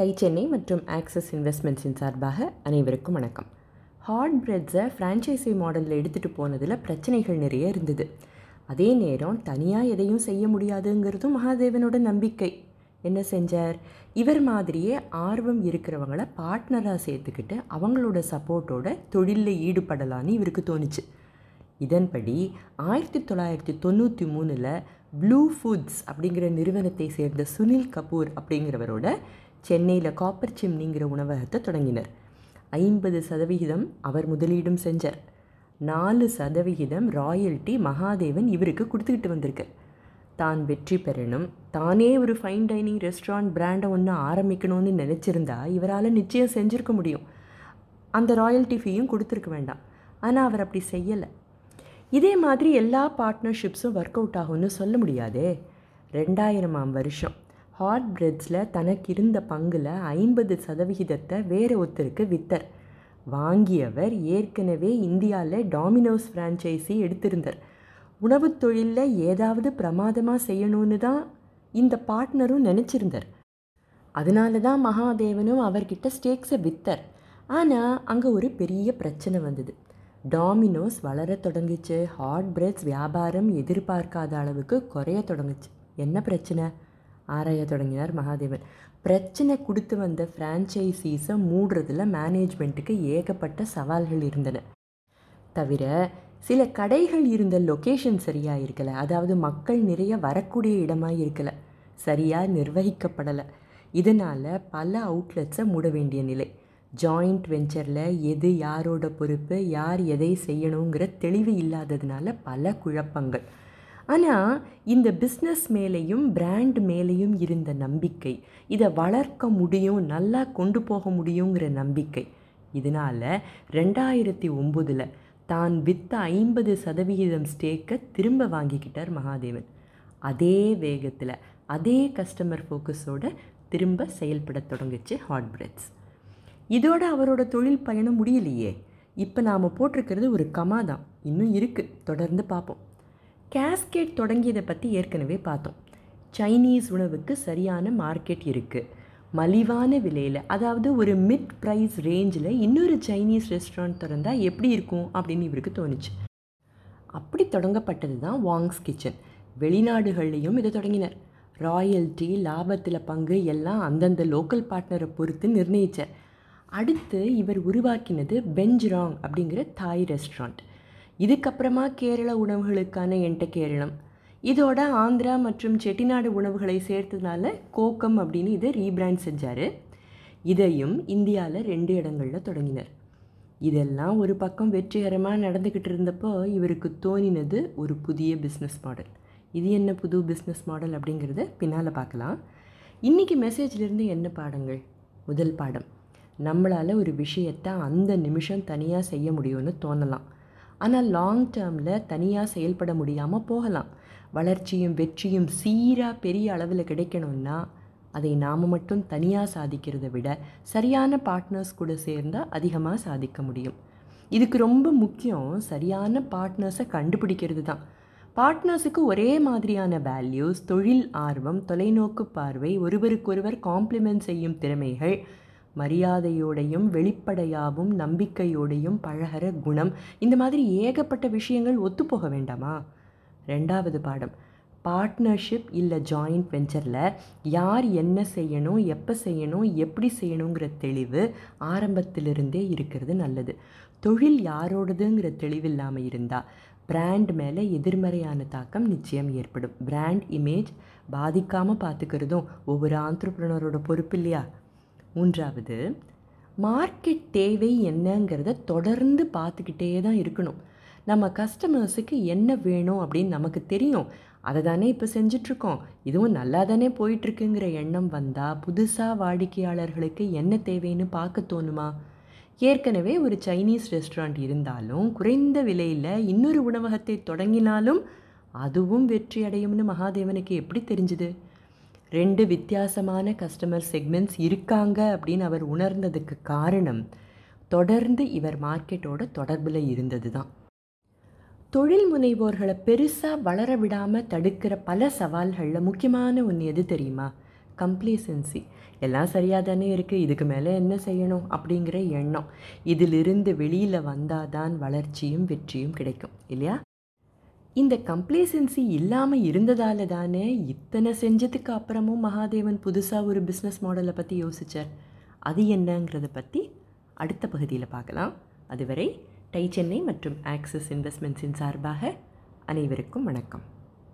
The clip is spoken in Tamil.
டை சென்னை மற்றும் ஆக்சஸ் இன்வெஸ்ட்மெண்ட்ஸின் சார்பாக அனைவருக்கும் வணக்கம். ஹார்ட் பிரெட்ஸை ஃப்ரான்ச்சைசி மாடலில் எடுத்துகிட்டு போனதில் பிரச்சனைகள் நிறைய இருந்தது. அதே நேரம் தனியாக எதையும் செய்ய முடியாதுங்கிறதும் மகாதேவனோட நம்பிக்கை. என்ன செஞ்சார்? இவர் மாதிரியே ஆர்வம் இருக்கிறவங்கள பார்ட்னராக சேர்த்துக்கிட்டு அவங்களோட சப்போர்ட்டோட தொழிலில் ஈடுபடலான்னு இவருக்கு தோணுச்சு. இதன்படி ஆயிரத்தி தொள்ளாயிரத்தி தொண்ணூற்றி மூணில் ப்ளூ ஃபுட்ஸ் அப்படிங்கிற நிறுவனத்தை சேர்ந்த சுனில் கபூர் அப்படிங்கிறவரோட சென்னையில் காப்பர் சிம்னிங்கிற உணவகத்தை தொடங்கினர். ஐம்பது சதவிகிதம் அவர் முதலீடும் செஞ்சார். நாலு சதவிகிதம் ராயல்ட்டி மகாதேவன் இவருக்கு கொடுத்துக்கிட்டு வந்திருக்கு தான் வெற்றி பெறணும் தானே ஒரு ஃபைன் டைனிங் ரெஸ்டாரண்ட் பிராண்டை ஒன்று ஆரம்பிக்கணும்னு நினச்சிருந்தா இவரால் நிச்சயம் செஞ்சுருக்க முடியும். அந்த ராயல்ட்டி ஃபீயும் கொடுத்துருக்க வேண்டாம். ஆனால் அவர் அப்படி செய்யலை. இதே மாதிரி எல்லா பார்ட்னர்ஷிப்ஸும் ஒர்க் அவுட் ஆகும்னு சொல்ல முடியாதே. ரெண்டாயிரமாம் வருஷம். ஹார்ட் பிரெட்ஸில் தனக்கு இருந்த பங்கில் ஐம்பது சதவிகிதத்தை வேறு ஒருத்தருக்கு வித்தர். வாங்கியவர் ஏற்கனவே இந்தியாவில் டாமினோஸ் ஃப்ரான்ச்சைஸி எடுத்திருந்தார். உணவுத் தொழிலில் ஏதாவது பிரமாதமாக செய்யணும்னு தான் இந்த பார்ட்னரும் நினச்சிருந்தார். அதனால தான் மகாதேவனும் அவர்கிட்ட ஸ்டேக்ஸை வித்தர். ஆனால் அங்கே ஒரு பெரிய பிரச்சனை வந்தது. டாமினோஸ் வளர தொடங்குச்சு. ஹாட் பிரெட்ஸ் வியாபாரம் எதிர்பார்க்காத அளவுக்கு குறைய தொடங்குச்சு. என்ன பிரச்சனை? ஆராய தொடங்கினார் மகாதேவன். பிரச்சனை கொடுத்து வந்த ஃப்ரான்ச்சைசீஸை மூடுறதுல மேனேஜ்மெண்ட்டுக்கு ஏகப்பட்ட சவால்கள் இருந்தன. தவிர சில கடைகள் இருந்த லொக்கேஷன் சரியாக இருக்கலை. அதாவது மக்கள் நிறைய வரக்கூடிய இடமாக இருக்கலை. சரியாக நிர்வகிக்கப்படலை. இதனால் பல அவுட்லெட்ஸை மூட வேண்டிய நிலை. ஜாயிண்ட் வெஞ்சரில் எது யாரோட பொறுப்பு யார் எதை செய்யணுங்கிற தெளிவு இல்லாததுனால பல குழப்பங்கள். ஆனால் இந்த பிஸ்னஸ் மேலேயும் பிராண்ட் மேலேயும் இருந்த நம்பிக்கை இதை வளர்க்க முடியும் நல்லா கொண்டு போக முடியுங்கிற நம்பிக்கை இதனால் ரெண்டாயிரத்தி ஒம்போதில் தான் விற்ற ஐம்பது சதவிகிதம் ஸ்டேக்கை திரும்ப வாங்கிக்கிட்டார் மகாதேவன். அதே வேகத்தில் அதே கஸ்டமர் ஃபோக்கஸோட திரும்ப செயல்பட தொடங்குச்சு ஹாட் பிரெட்ஸ் இதோட அவரோட தொழில் பயணம் முடியலையே. இப்போ நாம் போட்டிருக்கிறது ஒரு கமா தான். இன்னும் இருக்குது தொடர்ந்து பார்ப்போம். கேஸ்கேட் தொடங்கியதை பற்றி ஏற்கனவே பார்த்தோம். சைனீஸ் உணவுக்கு சரியான மார்க்கெட் இருக்குது மலிவான விலையில் அதாவது ஒரு மிட் ப்ரைஸ் ரேஞ்சில் இன்னொரு சைனீஸ் ரெஸ்டாரண்ட் திறந்தால் எப்படி இருக்கும் அப்படின்னு இவருக்கு தோணுச்சு. அப்படி தொடங்கப்பட்டது தான் வாங்ஸ் கிச்சன் வெளிநாடுகள்லேயும் இதை தொடங்கினர். ராயல்ட்டி லாபத்தில் பங்கு எல்லாம் அந்தந்த லோக்கல் பார்ட்னரை பொறுத்து நிர்ணயித்தார் அடுத்து இவர் உருவாக்கினது பெஞ்ச்ராங் அப்படிங்கிற தாய் ரெஸ்டாரண்ட் இதுக்கப்புறமா கேரள உணவுகளுக்கான என்ட கேரளம். இதோட ஆந்திரா மற்றும் செட்டிநாடு உணவுகளை சேர்த்ததுனால கோக்கம் அப்படின்னு இதை ரீபிராண்ட் செஞ்சார். இதையும் இந்தியாவில் ரெண்டு இடங்களில் தொடங்கினர். இதெல்லாம் ஒரு பக்கம் வெற்றிகரமாக நடந்துக்கிட்டு இருந்தப்போ இவருக்கு தோணினது ஒரு புதிய பிஸ்னஸ் மாடல் இது என்ன புது பிஸ்னஸ் மாடல் அப்படிங்கிறத பின்னால் பார்க்கலாம். இன்றைக்கி மெசேஜ்லேருந்து என்ன பாடங்கள்? முதல் பாடம். நம்மளால் ஒரு விஷயத்தை அந்த நிமிஷம் தனியாக செய்ய முடியும்னு தோணலாம். ஆனால் லாங் டேர்மில் தனியாக செயல்பட முடியாமல் போகலாம். வளர்ச்சியும் வெற்றியும் சீராக பெரிய அளவில் கிடைக்கணும்னா அதை நாம் மட்டும் தனியாக சாதிக்கிறத விட சரியான பார்ட்னர்ஸ் கூட சேர்ந்தால் அதிகமாக சாதிக்க முடியும். இதுக்கு ரொம்ப முக்கியம் சரியான பார்ட்னர்ஸை கண்டுபிடிக்கிறது தான். பார்ட்னர்ஸுக்கு ஒரே மாதிரியான வேல்யூஸ் தொழில் ஆர்வம் தொலைநோக்கு பார்வை ஒருவருக்கொருவர் காம்ப்ளிமெண்ட் செய்யும் திறமைகள் மரியாதையோடையும் வெளிப்படையாகவும் நம்பிக்கையோடையும் பழகிற குணம். இந்த மாதிரி ஏகப்பட்ட விஷயங்கள் ஒத்துப்போக வேண்டாமா? ரெண்டாவது பாடம். பார்ட்னர்ஷிப் இல்லை ஜாயிண்ட் வெஞ்சரில் யார் என்ன செய்யணும் எப்போ செய்யணும் எப்படி செய்யணுங்கிற தெளிவு ஆரம்பத்திலிருந்தே இருக்கிறது நல்லது. தொழில் யாரோடதுங்கிற தெளிவு இல்லாமல் இருந்தால் பிராண்ட் மேலே எதிர்மறையான தாக்கம் நிச்சயம் ஏற்படும். பிராண்ட் இமேஜ் பாதிக்காமல் பார்த்துக்கிறதும் ஒவ்வொரு ஆண்டர்ப்ரனரோட பொறுப்பு இல்லையா? மூன்றாவது மார்க்கெட் தேவை என்னங்கிறத தொடர்ந்து பார்த்துக்கிட்டே தான் இருக்கணும். நம்ம கஸ்டமர்ஸுக்கு என்ன வேணும் அப்படின்னு நமக்கு தெரியும். அதை தானே இப்போ செஞ்சிட்ருக்கோம். இதுவும் நல்லா தானே போயிட்டுருக்குங்கிற எண்ணம் வந்தால் புதுசாக வாடிக்கையாளர்களுக்கு என்ன தேவைன்னு பார்க்க தோணுமா? ஏற்கனவே ஒரு சைனீஸ் ரெஸ்டாரண்ட் இருந்தாலும் குறைந்த விலையில் இன்னொரு உணவகத்தை தொடங்கினாலும் அதுவும் வெற்றி அடையும்னு மகாதேவனுக்கு எப்படி தெரிஞ்சுது? ரெண்டு வித்தியாசமான கஸ்டமர் செக்மெண்ட்ஸ் இருக்காங்க அப்படின்னு அவர் உணர்ந்ததுக்கு காரணம் தொடர்ந்து இவர் மார்க்கெட்டோட தொடர்பில் இருந்தது தான் தொழில் முனைவோர்களை பெருசாக வளர விடாமல் தடுக்கிற பல சவால்களில் முக்கியமான ஒன்று எது தெரியுமா? கம்ப்ளீசன்சி எல்லாம் சரியாக தானே இருக்குது இதுக்கு மேலே என்ன செய்யணும் அப்படிங்கிற எண்ணம். இதிலிருந்து வெளியில் வந்தால் தான் வளர்ச்சியும் வெற்றியும் கிடைக்கும் இல்லையா? இந்த கம்ப்ளேசன்சி இல்லாமல் இருந்ததால தானே இத்தனை செஞ்சதுக்கு அப்புறமும் மகாதேவன் புதுசாக ஒரு பிஸ்னஸ் மாடலை பற்றி யோசித்தார் அது என்னங்கிறத பற்றி அடுத்த பகுதியில் பார்க்கலாம். அதுவரை டை சென்னை மற்றும் ஆக்சிஸ் இன்வெஸ்ட்மெண்ட்ஸின் சார்பாக அனைவருக்கும் வணக்கம்.